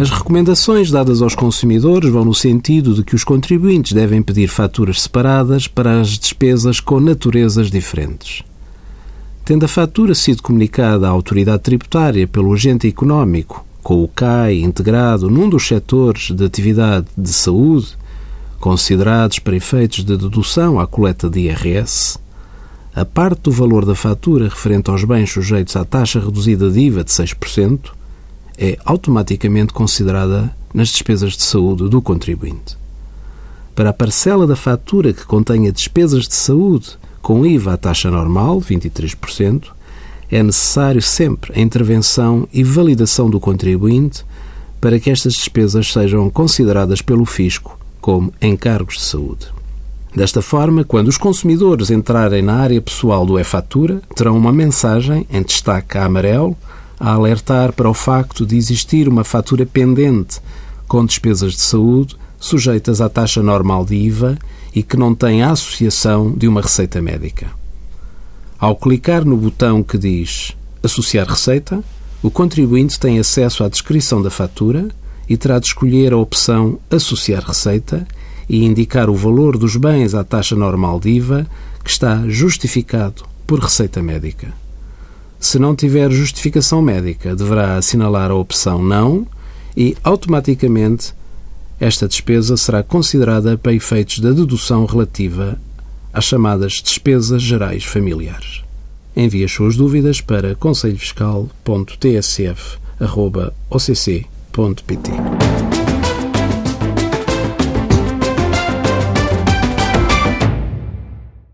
As recomendações dadas aos consumidores vão no sentido de que os contribuintes devem pedir faturas separadas para as despesas com naturezas diferentes. Tendo a fatura sido comunicada à autoridade tributária pelo agente económico, com o CAI integrado num dos setores de atividade de saúde, considerados para efeitos de dedução à coleta de IRS, a parte do valor da fatura referente aos bens sujeitos à taxa reduzida de IVA de 6% é automaticamente considerada nas despesas de saúde do contribuinte. Para a parcela da fatura que contenha despesas de saúde com IVA à taxa normal, 23%, é necessário sempre a intervenção e validação do contribuinte para que estas despesas sejam consideradas pelo fisco como encargos de saúde. Desta forma, quando os consumidores entrarem na área pessoal do e-fatura, terão uma mensagem em destaque a amarelo a alertar para o facto de existir uma fatura pendente com despesas de saúde sujeitas à taxa normal de IVA e que não tem a associação de uma receita médica. Ao clicar no botão que diz Associar receita, o contribuinte tem acesso à descrição da fatura e terá de escolher a opção Associar receita e indicar o valor dos bens à taxa normal de IVA que está justificado por receita médica. Se não tiver justificação médica, deverá assinalar a opção Não e, automaticamente, esta despesa será considerada para efeitos da dedução relativa às chamadas despesas gerais familiares. Envie as suas dúvidas para conselhofiscal.tsf.occ.pt.